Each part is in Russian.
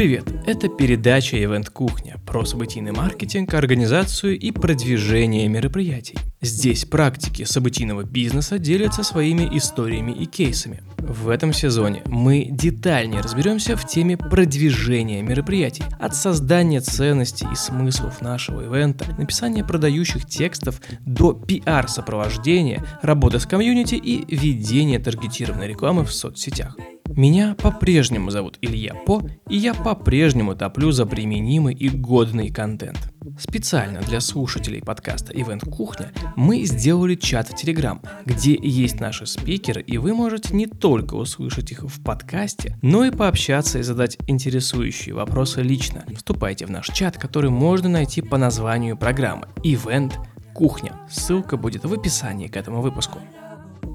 Привет! Это передача Event Кухня про событийный маркетинг, организацию и продвижение мероприятий. Здесь практики событийного бизнеса делятся своими историями и кейсами. В этом сезоне мы детальнее разберемся в теме продвижения мероприятий, от создания ценностей и смыслов нашего ивента, написания продающих текстов до пиар-сопровождения, работы с комьюнити и ведения таргетированной рекламы в соцсетях. Меня по-прежнему зовут Илья По, и я по-прежнему топлю за применимый и годный контент. Специально для слушателей подкаста Event Кухня мы сделали чат в Telegram, где есть наши спикеры, и вы можете не только услышать их в подкасте, но и пообщаться и задать интересующие вопросы лично. Вступайте в наш чат, который можно найти по названию программы Event Кухня. Ссылка будет в описании к этому выпуску.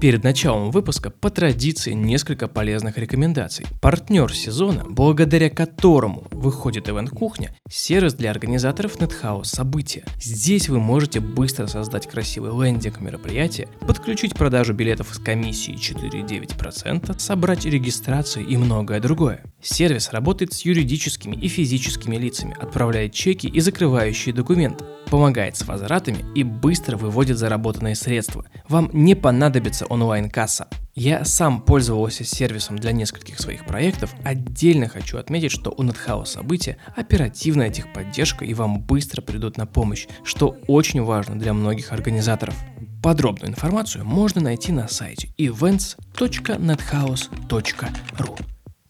Перед началом выпуска по традиции несколько полезных рекомендаций. Партнер сезона, благодаря которому выходит Event Кухня, сервис для организаторов NetHouse события. Здесь вы можете быстро создать красивый лендинг мероприятия, подключить продажу билетов с комиссией 4,9%, собрать регистрацию и многое другое. Сервис работает с юридическими и физическими лицами, отправляет чеки и закрывающие документы, помогает с возвратами и быстро выводит заработанные средства. Вам не понадобится онлайн-касса. Я сам пользовался сервисом для нескольких своих проектов. Отдельно хочу отметить, что у NetHouse события оперативная техподдержка и вам быстро придут на помощь, что очень важно для многих организаторов. Подробную информацию можно найти на сайте events.nethouse.ru.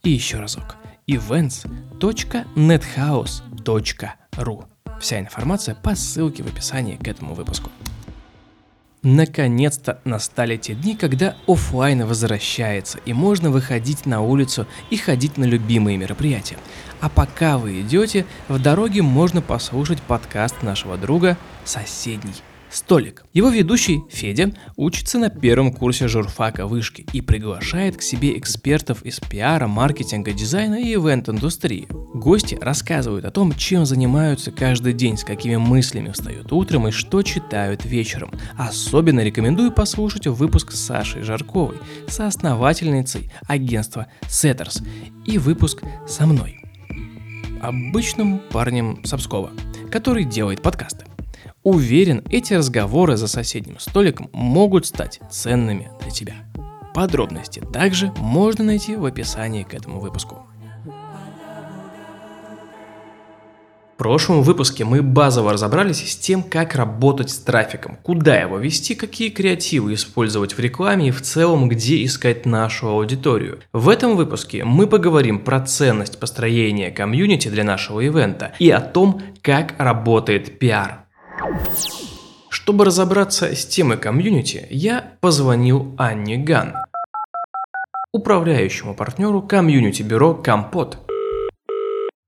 И еще разок. events.nethouse.ru. Вся информация по ссылке в описании к этому выпуску. Наконец-то настали те дни, когда офлайн возвращается, и можно выходить на улицу и ходить на любимые мероприятия. А пока вы идете, в дороге можно послушать подкаст нашего друга «Соседний Столик. Его ведущий Федя учится на первом курсе журфака вышки и приглашает к себе экспертов из пиара, маркетинга, дизайна и ивент-индустрии. Гости рассказывают о том, чем занимаются каждый день, с какими мыслями встают утром и что читают вечером. Особенно рекомендую послушать выпуск с Сашей Жарковой, соосновательницей агентства Setters, и выпуск со мной, обычным парнем Сапскова, который делает подкасты. Уверен, эти разговоры за соседним столиком могут стать ценными для тебя. Подробности также можно найти в описании к этому выпуску. В прошлом выпуске мы базово разобрались с тем, как работать с трафиком, куда его вести, какие креативы использовать в рекламе и в целом, где искать нашу аудиторию. В этом выпуске мы поговорим про ценность построения комьюнити для нашего ивента и о том, как работает пиар. Чтобы разобраться с темой комьюнити, я позвонил Анне Ган, управляющему партнеру комьюнити-бюро «Компот».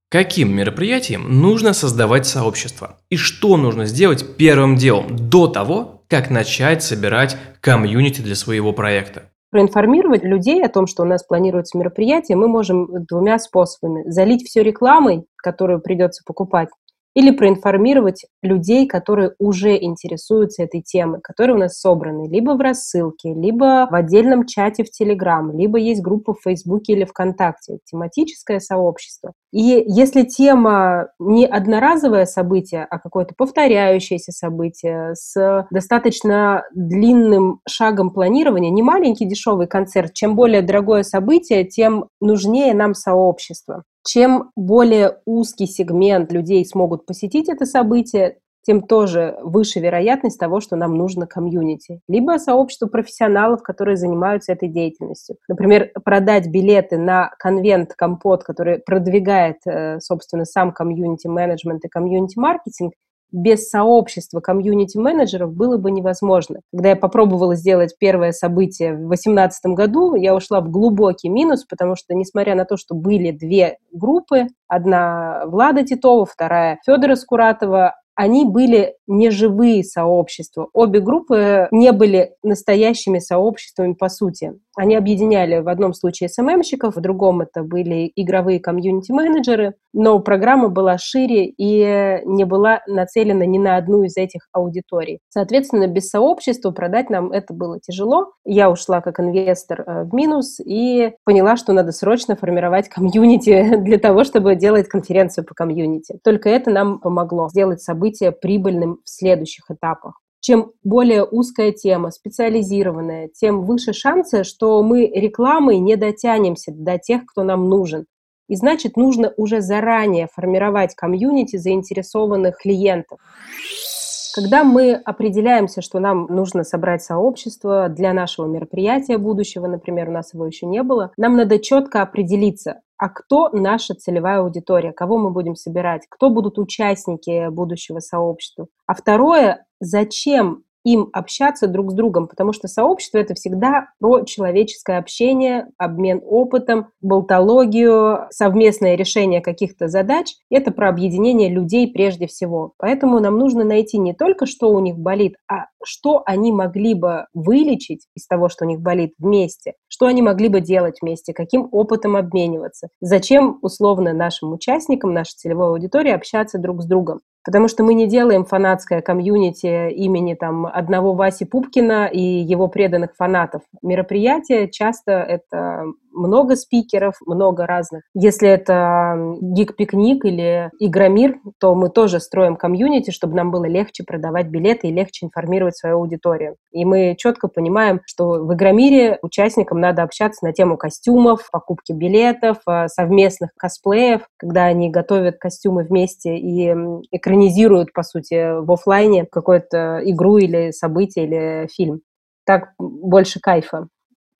Каким мероприятием нужно создавать сообщество? И что нужно сделать первым делом до того, как начать собирать комьюнити для своего проекта? Проинформировать людей о том, что у нас планируется мероприятие, мы можем двумя способами. Залить все рекламой, которую придется покупать, или проинформировать людей, которые уже интересуются этой темой, которые у нас собраны либо в рассылке, либо в отдельном чате в Телеграм, либо есть группа в Фейсбуке или ВКонтакте, тематическое сообщество. И если тема не одноразовое событие, а какое-то повторяющееся событие с достаточно длинным шагом планирования, не маленький дешевый концерт, чем более дорогое событие, тем нужнее нам сообщество. Чем более узкий сегмент людей смогут посетить это событие, тем тоже выше вероятность того, что нам нужно комьюнити. Либо сообщество профессионалов, которые занимаются этой деятельностью. Например, продать билеты на конвент Компот, который продвигает, э, собственно, сам комьюнити-менеджмент и комьюнити-маркетинг, без сообщества комьюнити-менеджеров было бы невозможно. Когда я попробовала сделать первое событие в 2018 году, я ушла в глубокий минус, потому что, несмотря на то, что были две группы, одна Влада Титова, вторая Федора Скуратова, они были неживые сообщества. Обе группы не были настоящими сообществами по сути. Они объединяли в одном случае СММщиков, в другом это были игровые комьюнити-менеджеры, но программа была шире и не была нацелена ни на одну из этих аудиторий. Соответственно, без сообщества продать нам это было тяжело. Я ушла как инвестор э, в минус и поняла, что надо срочно формировать комьюнити для того, чтобы делать конференцию по комьюнити. Только это нам помогло сделать событие прибыльным в следующих этапах. Чем более узкая тема, специализированная, тем выше шансы, что мы рекламой не дотянемся до тех, кто нам нужен. И значит, нужно уже заранее формировать комьюнити заинтересованных клиентов. Когда мы определяемся, что нам нужно собрать сообщество для нашего мероприятия будущего, например, у нас его еще не было, нам надо четко определиться, а кто наша целевая аудитория, кого мы будем собирать, кто будут участники будущего сообщества. А второе, зачем им общаться друг с другом, потому что сообщество это всегда про человеческое общение, обмен опытом, болтологию, совместное решение каких-то задач. Это про объединение людей прежде всего. Поэтому нам нужно найти не только, что у них болит, а что они могли бы вылечить из того, что у них болит вместе, что они могли бы делать вместе, каким опытом обмениваться, зачем условно нашим участникам, нашей целевой аудитории общаться друг с другом. Потому что мы не делаем фанатское комьюнити имени там одного Васи Пупкина и его преданных фанатов. Мероприятие часто это много спикеров, много разных. Если это гик-пикник или Игромир, то мы тоже строим комьюнити, чтобы нам было легче продавать билеты и легче информировать свою аудиторию. И мы четко понимаем, что в Игромире участникам надо общаться на тему костюмов, покупки билетов, э, совместных косплеев, когда они готовят костюмы вместе и экранизируют, по сути, в офлайне какую-то игру или событие или фильм. Так больше кайфа.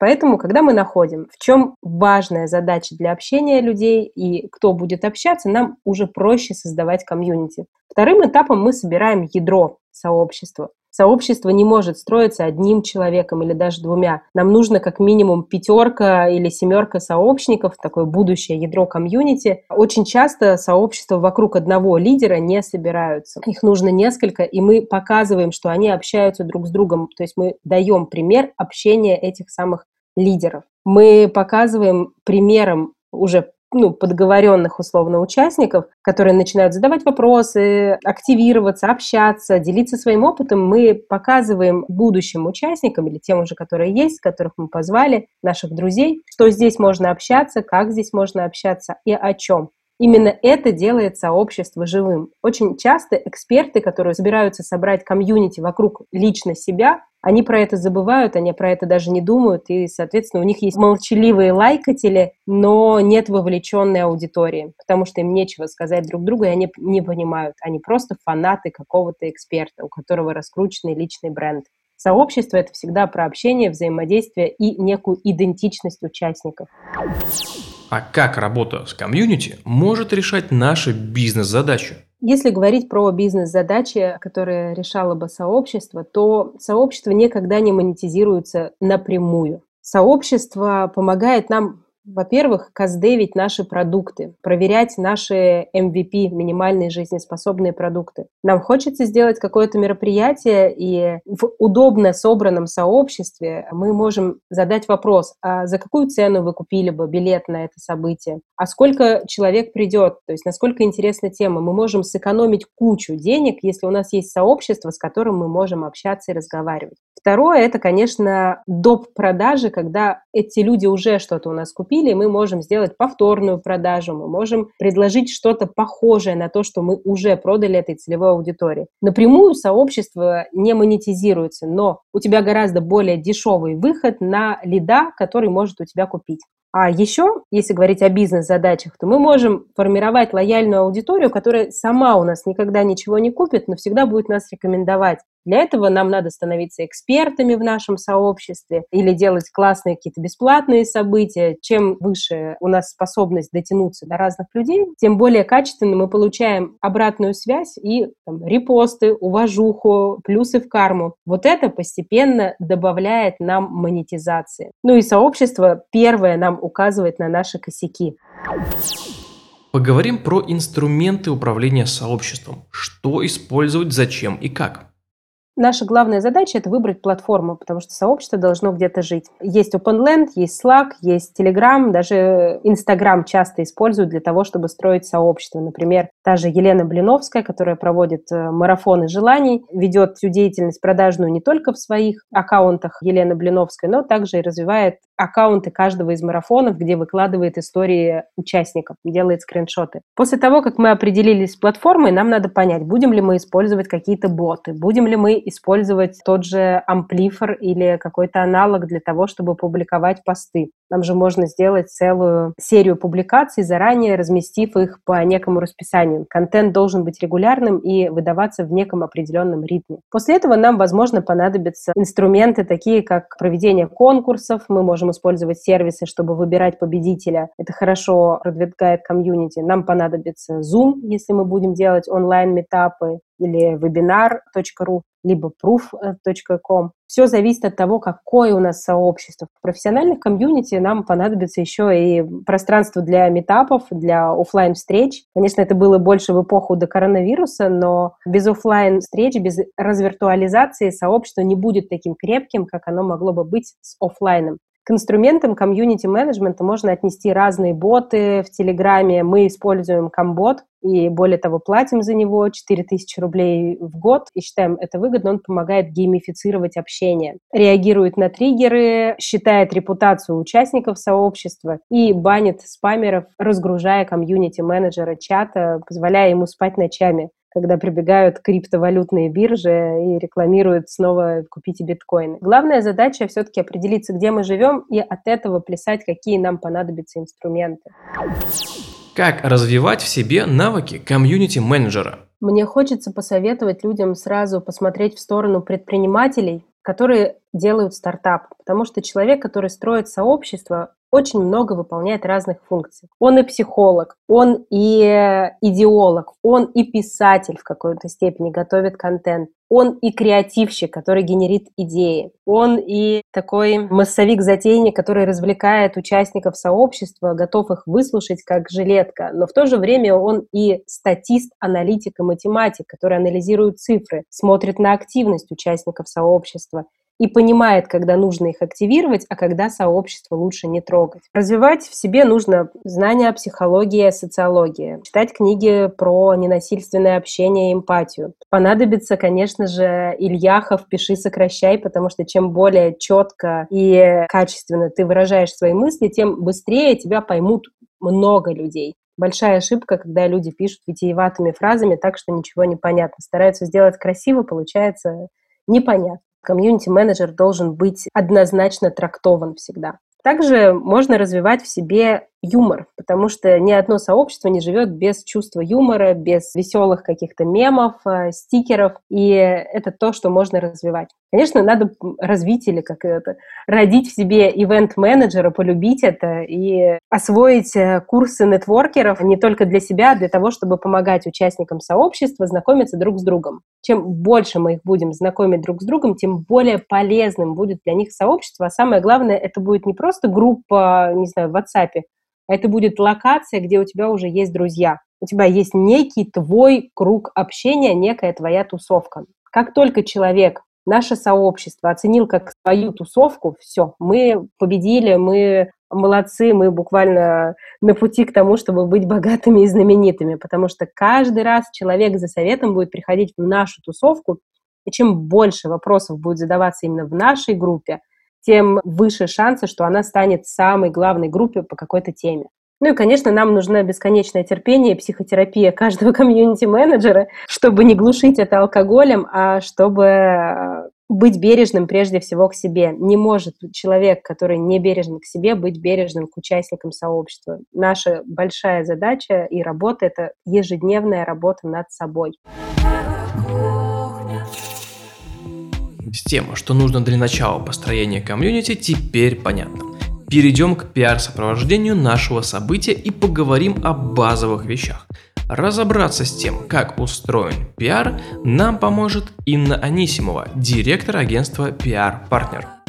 Поэтому, когда мы находим, в чем важная задача для общения людей и кто будет общаться, нам уже проще создавать комьюнити. Вторым этапом мы собираем ядро сообщества. Сообщество не может строиться одним человеком или даже двумя. Нам нужно как минимум пятерка или семерка сообщников, такое будущее ядро комьюнити. Очень часто сообщества вокруг одного лидера не собираются. Их нужно несколько, и мы показываем, что они общаются друг с другом. То есть мы даем пример общения этих самых лидеров. Мы показываем примером уже ну, подговоренных условно участников, которые начинают задавать вопросы, активироваться, общаться, делиться своим опытом, мы показываем будущим участникам или тем уже, которые есть, которых мы позвали, наших друзей, что здесь можно общаться, как здесь можно общаться и о чем. Именно это делает сообщество живым. Очень часто эксперты, которые собираются собрать комьюнити вокруг лично себя, они про это забывают, они про это даже не думают, и, соответственно, у них есть молчаливые лайкатели, но нет вовлеченной аудитории, потому что им нечего сказать друг другу, и они не понимают. Они просто фанаты какого-то эксперта, у которого раскрученный личный бренд. Сообщество — это всегда про общение, взаимодействие и некую идентичность участников. А как работа с комьюнити может решать наши бизнес-задачи? Если говорить про бизнес-задачи, которые решало бы сообщество, то сообщество никогда не монетизируется напрямую. Сообщество помогает нам во-первых, каздевить наши продукты, проверять наши MVP, минимальные жизнеспособные продукты. Нам хочется сделать какое-то мероприятие, и в удобно собранном сообществе мы можем задать вопрос, а за какую цену вы купили бы билет на это событие? А сколько человек придет? То есть насколько интересна тема? Мы можем сэкономить кучу денег, если у нас есть сообщество, с которым мы можем общаться и разговаривать. Второе, это, конечно, доп. продажи, когда эти люди уже что-то у нас купили, и мы можем сделать повторную продажу, мы можем предложить что-то похожее на то, что мы уже продали этой целевой аудитории. Напрямую сообщество не монетизируется, но у тебя гораздо более дешевый выход на лида, который может у тебя купить. А еще, если говорить о бизнес-задачах, то мы можем формировать лояльную аудиторию, которая сама у нас никогда ничего не купит, но всегда будет нас рекомендовать. Для этого нам надо становиться экспертами в нашем сообществе или делать классные какие-то бесплатные события. Чем выше у нас способность дотянуться до разных людей, тем более качественно мы получаем обратную связь и там, репосты, уважуху, плюсы в карму. Вот это постепенно добавляет нам монетизации. Ну и сообщество первое нам указывает на наши косяки. Поговорим про инструменты управления сообществом. Что использовать, зачем и как. Наша главная задача – это выбрать платформу, потому что сообщество должно где-то жить. Есть OpenLand, есть Slack, есть Telegram, даже Instagram часто используют для того, чтобы строить сообщество. Например, та же Елена Блиновская, которая проводит э, марафоны желаний, ведет всю деятельность продажную не только в своих аккаунтах Елены Блиновской, но также и развивает аккаунты каждого из марафонов, где выкладывает истории участников, делает скриншоты. После того, как мы определились с платформой, нам надо понять, будем ли мы использовать какие-то боты, будем ли мы использовать тот же амплифер или какой-то аналог для того, чтобы публиковать посты. Нам же можно сделать целую серию публикаций, заранее разместив их по некому расписанию. Контент должен быть регулярным и выдаваться в неком определенном ритме. После этого нам, возможно, понадобятся инструменты, такие как проведение конкурсов. Мы можем использовать сервисы, чтобы выбирать победителя. Это хорошо продвигает комьюнити. Нам понадобится Zoom, если мы будем делать онлайн-метапы или webinar.ru, либо proof.com. Все зависит от того, какое у нас сообщество. В профессиональных комьюнити нам понадобится еще и пространство для метапов, для офлайн встреч. Конечно, это было больше в эпоху до коронавируса, но без офлайн встреч, без развиртуализации сообщество не будет таким крепким, как оно могло бы быть с офлайном. Инструментам комьюнити-менеджмента можно отнести разные боты в Телеграме. Мы используем комбот, и более того, платим за него 4000 рублей в год и считаем это выгодно. Он помогает геймифицировать общение, реагирует на триггеры, считает репутацию участников сообщества и банит спамеров, разгружая комьюнити-менеджера чата, позволяя ему спать ночами когда прибегают криптовалютные биржи и рекламируют снова «купите биткоины». Главная задача все-таки определиться, где мы живем, и от этого плясать, какие нам понадобятся инструменты. Как развивать в себе навыки комьюнити-менеджера? Мне хочется посоветовать людям сразу посмотреть в сторону предпринимателей, которые делают стартап, потому что человек, который строит сообщество, очень много выполняет разных функций. Он и психолог, он и идеолог, он и писатель в какой-то степени, готовит контент, он и креативщик, который генерит идеи, он и такой массовик-затейник, который развлекает участников сообщества, готов их выслушать как жилетка, но в то же время он и статист, аналитик и математик, который анализирует цифры, смотрит на активность участников сообщества и понимает, когда нужно их активировать, а когда сообщество лучше не трогать. Развивать в себе нужно знания о психологии, социологии, читать книги про ненасильственное общение и эмпатию. Понадобится, конечно же, Ильяхов «Пиши, сокращай», потому что чем более четко и качественно ты выражаешь свои мысли, тем быстрее тебя поймут много людей. Большая ошибка, когда люди пишут витиеватыми фразами так, что ничего не понятно. Стараются сделать красиво, получается непонятно. Комьюнити-менеджер должен быть однозначно трактован всегда. Также можно развивать в себе юмор, потому что ни одно сообщество не живет без чувства юмора, без веселых каких-то мемов, э, стикеров, и это то, что можно развивать. Конечно, надо развить или как это, родить в себе ивент-менеджера, полюбить это и освоить э, курсы нетворкеров не только для себя, а для того, чтобы помогать участникам сообщества знакомиться друг с другом. Чем больше мы их будем знакомить друг с другом, тем более полезным будет для них сообщество. А самое главное, это будет не просто группа, не знаю, в WhatsApp, это будет локация, где у тебя уже есть друзья. У тебя есть некий твой круг общения, некая твоя тусовка. Как только человек, наше сообщество оценил как свою тусовку, все, мы победили, мы молодцы, мы буквально на пути к тому, чтобы быть богатыми и знаменитыми, потому что каждый раз человек за советом будет приходить в нашу тусовку, и чем больше вопросов будет задаваться именно в нашей группе, тем выше шансы, что она станет самой главной группе по какой-то теме. Ну и, конечно, нам нужна бесконечное терпение и психотерапия каждого комьюнити-менеджера, чтобы не глушить это алкоголем, а чтобы э, быть бережным прежде всего к себе. Не может человек, который не бережен к себе, быть бережным к участникам сообщества. Наша большая задача и работа – это ежедневная работа над собой. С тем, что нужно для начала построения комьюнити, теперь понятно. Перейдем к пиар-сопровождению нашего события и поговорим о базовых вещах. Разобраться с тем, как устроен пиар, нам поможет Инна Анисимова, директор агентства PR Partner.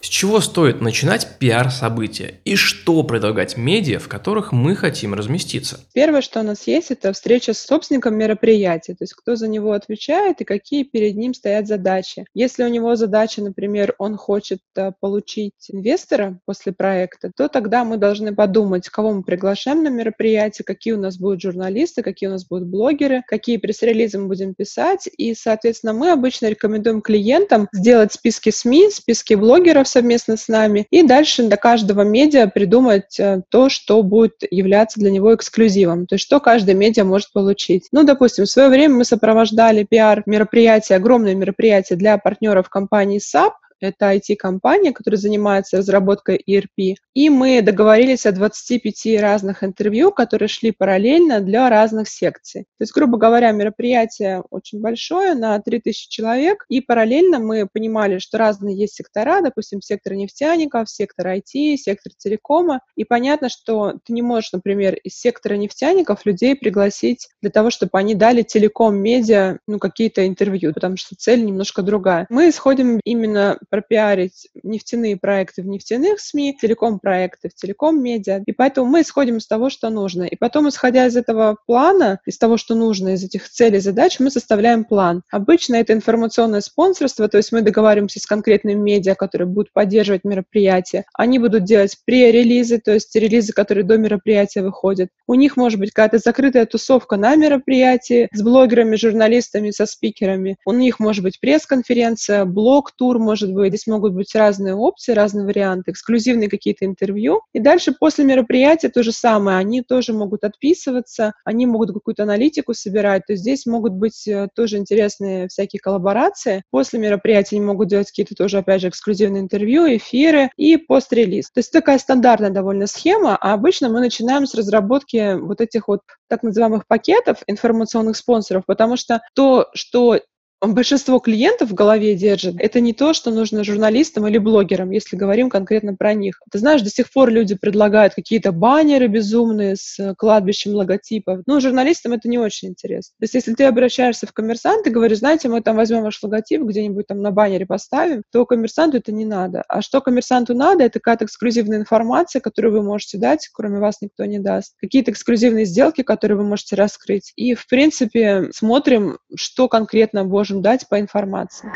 С чего стоит начинать пиар-события и что предлагать медиа, в которых мы хотим разместиться? Первое, что у нас есть, это встреча с собственником мероприятия, то есть кто за него отвечает и какие перед ним стоят задачи. Если у него задача, например, он хочет э, получить инвестора после проекта, то тогда мы должны подумать, кого мы приглашаем на мероприятие, какие у нас будут журналисты, какие у нас будут блогеры, какие пресс-релизы мы будем писать. И, соответственно, мы обычно рекомендуем клиентам сделать списки СМИ, списки блогеров, совместно с нами, и дальше для каждого медиа придумать э, то, что будет являться для него эксклюзивом, то есть что каждое медиа может получить. Ну, допустим, в свое время мы сопровождали пиар-мероприятие, огромное мероприятие для партнеров компании SAP, это IT-компания, которая занимается разработкой ERP. И мы договорились о 25 разных интервью, которые шли параллельно для разных секций. То есть, грубо говоря, мероприятие очень большое, на 3000 человек, и параллельно мы понимали, что разные есть сектора, допустим, сектор нефтяников, сектор IT, сектор телекома, и понятно, что ты не можешь, например, из сектора нефтяников людей пригласить для того, чтобы они дали телеком-медиа ну, какие-то интервью, потому что цель немножко другая. Мы исходим именно пропиарить нефтяные проекты в нефтяных СМИ, телеком-проекты в телеком-медиа. И поэтому мы исходим из того, что нужно. И потом, исходя из этого плана, из того, что нужно, из этих целей, задач, мы составляем план. Обычно это информационное спонсорство, то есть мы договариваемся с конкретными медиа, которые будут поддерживать мероприятие. Они будут делать пререлизы, то есть релизы, которые до мероприятия выходят. У них может быть какая-то закрытая тусовка на мероприятии с блогерами, журналистами, со спикерами. У них может быть пресс-конференция, блог-тур, может быть, здесь могут быть разные опции, разные варианты, эксклюзивные какие-то интервью. И дальше после мероприятия то же самое, они тоже могут отписываться, они могут какую-то аналитику собирать, то есть здесь могут быть э, тоже интересные всякие коллаборации. После мероприятия они могут делать какие-то тоже, опять же, эксклюзивные интервью, эфиры и пост-релиз. То есть такая стандартная довольно схема, а обычно мы начинаем с разработки вот этих вот так называемых пакетов информационных спонсоров, потому что то, что большинство клиентов в голове держит, это не то, что нужно журналистам или блогерам, если говорим конкретно про них. Ты знаешь, до сих пор люди предлагают какие-то баннеры безумные с кладбищем логотипов. Ну, журналистам это не очень интересно. То есть, если ты обращаешься в коммерсант и говоришь, знаете, мы там возьмем ваш логотип, где-нибудь там на баннере поставим, то коммерсанту это не надо. А что коммерсанту надо, это какая-то эксклюзивная информация, которую вы можете дать, кроме вас никто не даст. Какие-то эксклюзивные сделки, которые вы можете раскрыть. И, в принципе, смотрим, что конкретно можно можем дать по информации.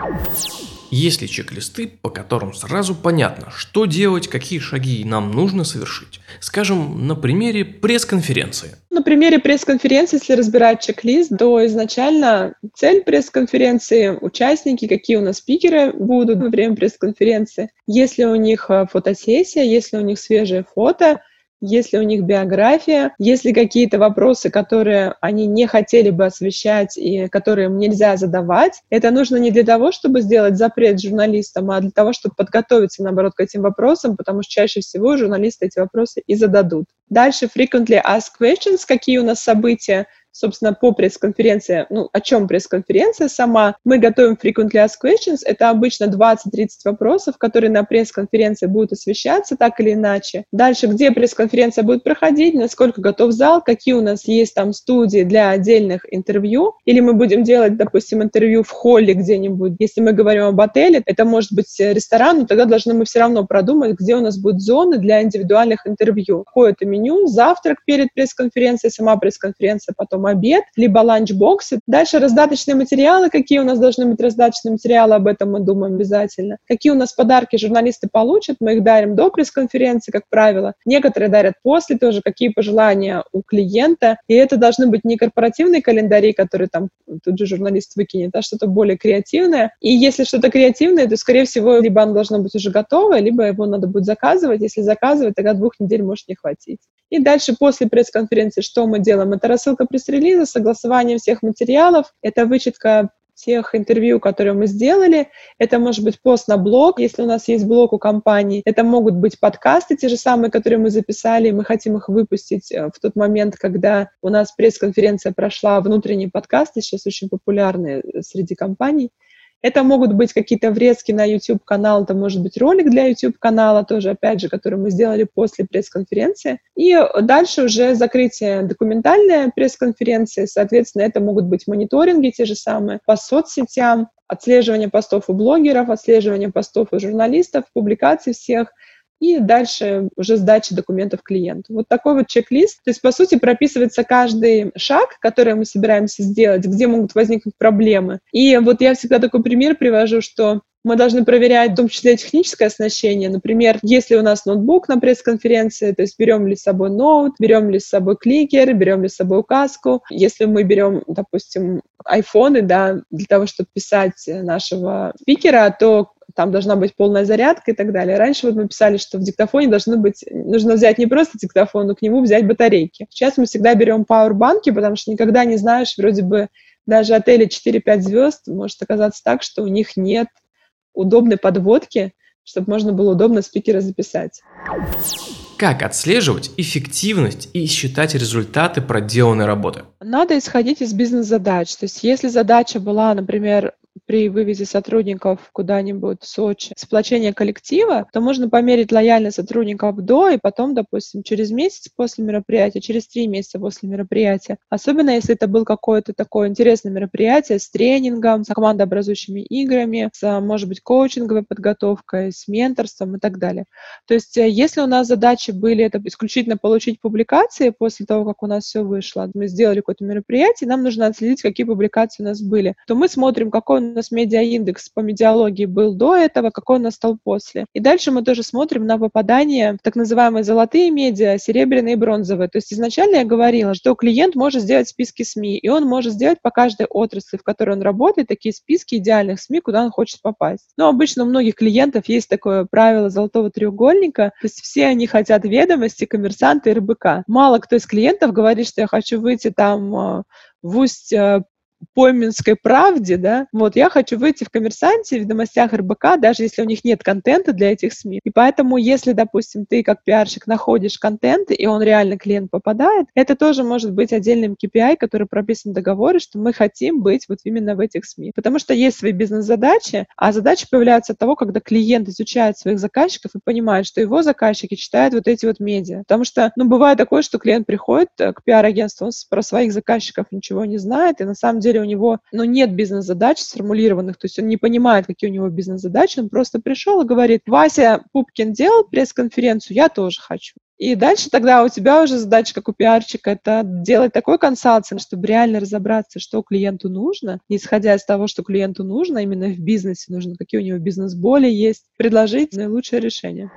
Есть ли чек-листы, по которым сразу понятно, что делать, какие шаги нам нужно совершить? Скажем, на примере пресс-конференции. На примере пресс-конференции, если разбирать чек-лист, то изначально цель пресс-конференции, участники, какие у нас спикеры будут во время пресс-конференции, если у них э, фотосессия, если у них свежее фото, если у них биография, если какие-то вопросы, которые они не хотели бы освещать и которые им нельзя задавать, это нужно не для того, чтобы сделать запрет журналистам, а для того, чтобы подготовиться, наоборот, к этим вопросам, потому что чаще всего журналисты эти вопросы и зададут. Дальше frequently asked questions, какие у нас события, собственно, по пресс-конференции, ну, о чем пресс-конференция сама. Мы готовим frequently asked questions. Это обычно 20-30 вопросов, которые на пресс-конференции будут освещаться так или иначе. Дальше, где пресс-конференция будет проходить, насколько готов зал, какие у нас есть там студии для отдельных интервью, или мы будем делать, допустим, интервью в холле где-нибудь. Если мы говорим об отеле, это может быть ресторан, но тогда должны мы все равно продумать, где у нас будут зоны для индивидуальных интервью. Какое-то меню, завтрак перед пресс-конференцией, сама пресс-конференция, потом потом обед, либо ланчбоксы. Дальше раздаточные материалы, какие у нас должны быть раздаточные материалы, об этом мы думаем обязательно. Какие у нас подарки журналисты получат, мы их дарим до пресс-конференции, как правило. Некоторые дарят после тоже, какие пожелания у клиента. И это должны быть не корпоративные календари, которые там тут же журналист выкинет, а что-то более креативное. И если что-то креативное, то, скорее всего, либо оно должно быть уже готово, либо его надо будет заказывать. Если заказывать, тогда двух недель может не хватить. И дальше после пресс-конференции что мы делаем? Это рассылка пресс-релиза, согласование всех материалов, это вычетка тех интервью, которые мы сделали. Это может быть пост на блог, если у нас есть блог у компании. Это могут быть подкасты, те же самые, которые мы записали. Мы хотим их выпустить э, в тот момент, когда у нас пресс-конференция прошла. Внутренние подкасты сейчас очень популярны э, среди компаний. Это могут быть какие-то врезки на YouTube-канал, это может быть ролик для YouTube-канала тоже, опять же, который мы сделали после пресс-конференции. И дальше уже закрытие документальной пресс-конференции, соответственно, это могут быть мониторинги те же самые по соцсетям, отслеживание постов у блогеров, отслеживание постов у журналистов, публикации всех, и дальше уже сдача документов клиенту. Вот такой вот чек-лист. То есть, по сути, прописывается каждый шаг, который мы собираемся сделать, где могут возникнуть проблемы. И вот я всегда такой пример привожу, что мы должны проверять в том числе техническое оснащение. Например, если у нас ноутбук на пресс-конференции, то есть берем ли с собой ноут, берем ли с собой кликер, берем ли с собой указку. Если мы берем, допустим, айфоны, да, для того, чтобы писать нашего спикера, то там должна быть полная зарядка и так далее. Раньше вот мы писали, что в диктофоне должны быть, нужно взять не просто диктофон, но к нему взять батарейки. Сейчас мы всегда берем пауэрбанки, потому что никогда не знаешь, вроде бы даже отели 4-5 звезд может оказаться так, что у них нет удобной подводки, чтобы можно было удобно спикера записать. Как отслеживать эффективность и считать результаты проделанной работы? Надо исходить из бизнес-задач. То есть если задача была, например, при вывозе сотрудников куда-нибудь в Сочи, сплочение коллектива, то можно померить лояльность сотрудников до и потом, допустим, через месяц после мероприятия, через три месяца после мероприятия. Особенно если это был какое-то такое интересное мероприятие с тренингом, с командообразующими играми, с, может быть, коучинговой подготовкой, с менторством и так далее. То есть э, если у нас задачи были это исключительно получить публикации после того, как у нас все вышло, мы сделали какое-то мероприятие, нам нужно отследить, какие публикации у нас были, то мы смотрим, какой нас медиаиндекс по медиалогии был до этого, какой он стал после. И дальше мы тоже смотрим на попадание в так называемые золотые медиа, серебряные и бронзовые. То есть изначально я говорила, что клиент может сделать списки СМИ, и он может сделать по каждой отрасли, в которой он работает, такие списки идеальных СМИ, куда он хочет попасть. Но обычно у многих клиентов есть такое правило золотого треугольника, то есть все они хотят ведомости, коммерсанты и РБК. Мало кто из клиентов говорит, что я хочу выйти там э, в усть пойменской правде, да, вот я хочу выйти в коммерсанте, в ведомостях РБК, даже если у них нет контента для этих СМИ. И поэтому, если, допустим, ты как пиарщик находишь контент, и он реально клиент попадает, это тоже может быть отдельным KPI, который прописан в договоре, что мы хотим быть вот именно в этих СМИ. Потому что есть свои бизнес-задачи, а задачи появляются от того, когда клиент изучает своих заказчиков и понимает, что его заказчики читают вот эти вот медиа. Потому что, ну, бывает такое, что клиент приходит э, к пиар-агентству, он про своих заказчиков ничего не знает, и на самом деле деле у него ну, нет бизнес-задач сформулированных, то есть он не понимает, какие у него бизнес-задачи, он просто пришел и говорит, Вася Пупкин делал пресс-конференцию, я тоже хочу. И дальше тогда у тебя уже задача, как у пиарчика, это делать такой консалтинг, чтобы реально разобраться, что клиенту нужно, исходя из того, что клиенту нужно, именно в бизнесе нужно, какие у него бизнес-боли есть, предложить наилучшее решение.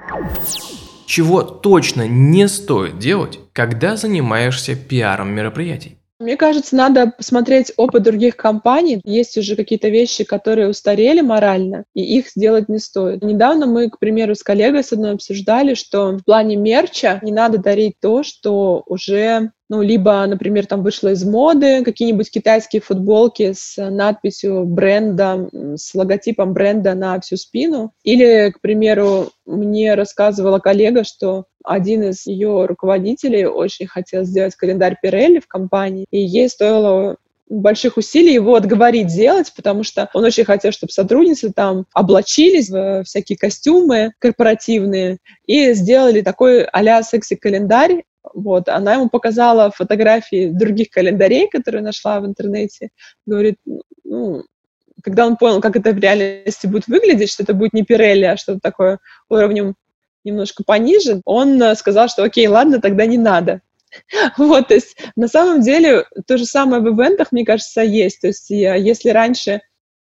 Чего точно не стоит делать, когда занимаешься пиаром мероприятий? Мне кажется, надо посмотреть опыт других компаний. Есть уже какие-то вещи, которые устарели морально, и их сделать не стоит. Недавно мы, к примеру, с коллегой с одной обсуждали, что в плане мерча не надо дарить то, что уже ну, либо, например, там вышло из моды какие-нибудь китайские футболки с надписью бренда, с логотипом бренда на всю спину. Или, к примеру, мне рассказывала коллега, что один из ее руководителей очень хотел сделать календарь Пирелли в компании, и ей стоило больших усилий его отговорить сделать, потому что он очень хотел, чтобы сотрудницы там облачились в всякие костюмы корпоративные и сделали такой а-ля секси-календарь, вот, она ему показала фотографии других календарей, которые нашла в интернете. Говорит, ну, когда он понял, как это в реальности будет выглядеть, что это будет не Пирелли, а что-то такое уровнем немножко пониже, он э, сказал, что окей, ладно, тогда не надо. Вот, то есть на самом деле то же самое в ивентах, мне кажется, есть. То есть если раньше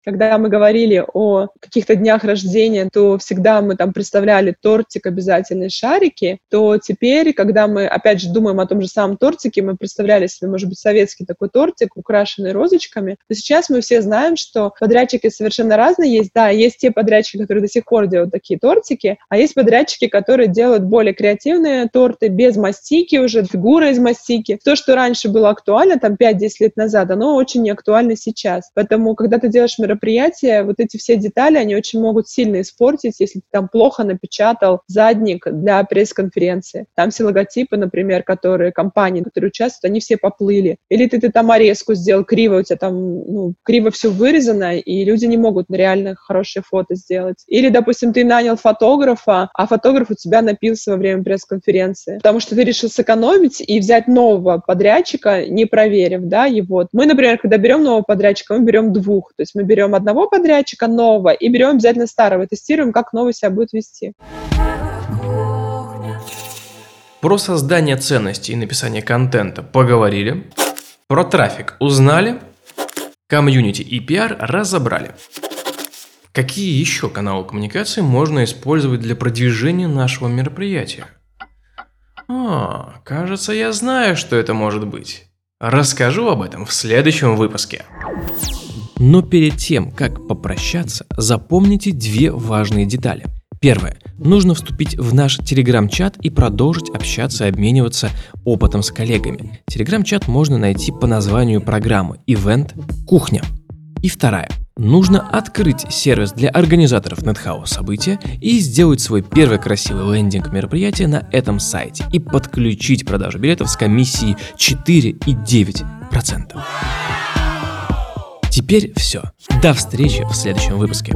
когда мы говорили о каких-то днях рождения, то всегда мы там представляли тортик, обязательные шарики, то теперь, когда мы, опять же, думаем о том же самом тортике, мы представляли себе, может быть, советский такой тортик, украшенный розочками, то сейчас мы все знаем, что подрядчики совершенно разные есть. Да, есть те подрядчики, которые до сих пор делают такие тортики, а есть подрядчики, которые делают более креативные торты без мастики уже, фигура из мастики. То, что раньше было актуально, там 5-10 лет назад, оно очень не актуально сейчас. Поэтому, когда ты делаешь мероприятие, мероприятия, вот эти все детали, они очень могут сильно испортить, если ты там плохо напечатал задник для пресс-конференции. Там все логотипы, например, которые компании, которые участвуют, они все поплыли. Или ты, ты там орезку сделал криво, у тебя там ну, криво все вырезано, и люди не могут реально хорошие фото сделать. Или, допустим, ты нанял фотографа, а фотограф у тебя напился во время пресс-конференции, потому что ты решил сэкономить и взять нового подрядчика, не проверив, да, его. Мы, например, когда берем нового подрядчика, мы берем двух, то есть мы берем одного подрядчика нового и берем обязательно старого, тестируем, как новый себя будет вести. Про создание ценности и написание контента поговорили. Про трафик узнали. Комьюнити и пиар разобрали. Какие еще каналы коммуникации можно использовать для продвижения нашего мероприятия? А, кажется, я знаю, что это может быть. Расскажу об этом в следующем выпуске. Но перед тем, как попрощаться, запомните две важные детали. Первое. Нужно вступить в наш телеграм-чат и продолжить общаться и обмениваться опытом с коллегами. Телеграм-чат можно найти по названию программы «Ивент Кухня». И вторая. Нужно открыть сервис для организаторов NetHouse события и сделать свой первый красивый лендинг мероприятия на этом сайте и подключить продажу билетов с комиссией 4,9%. Теперь все. До встречи в следующем выпуске.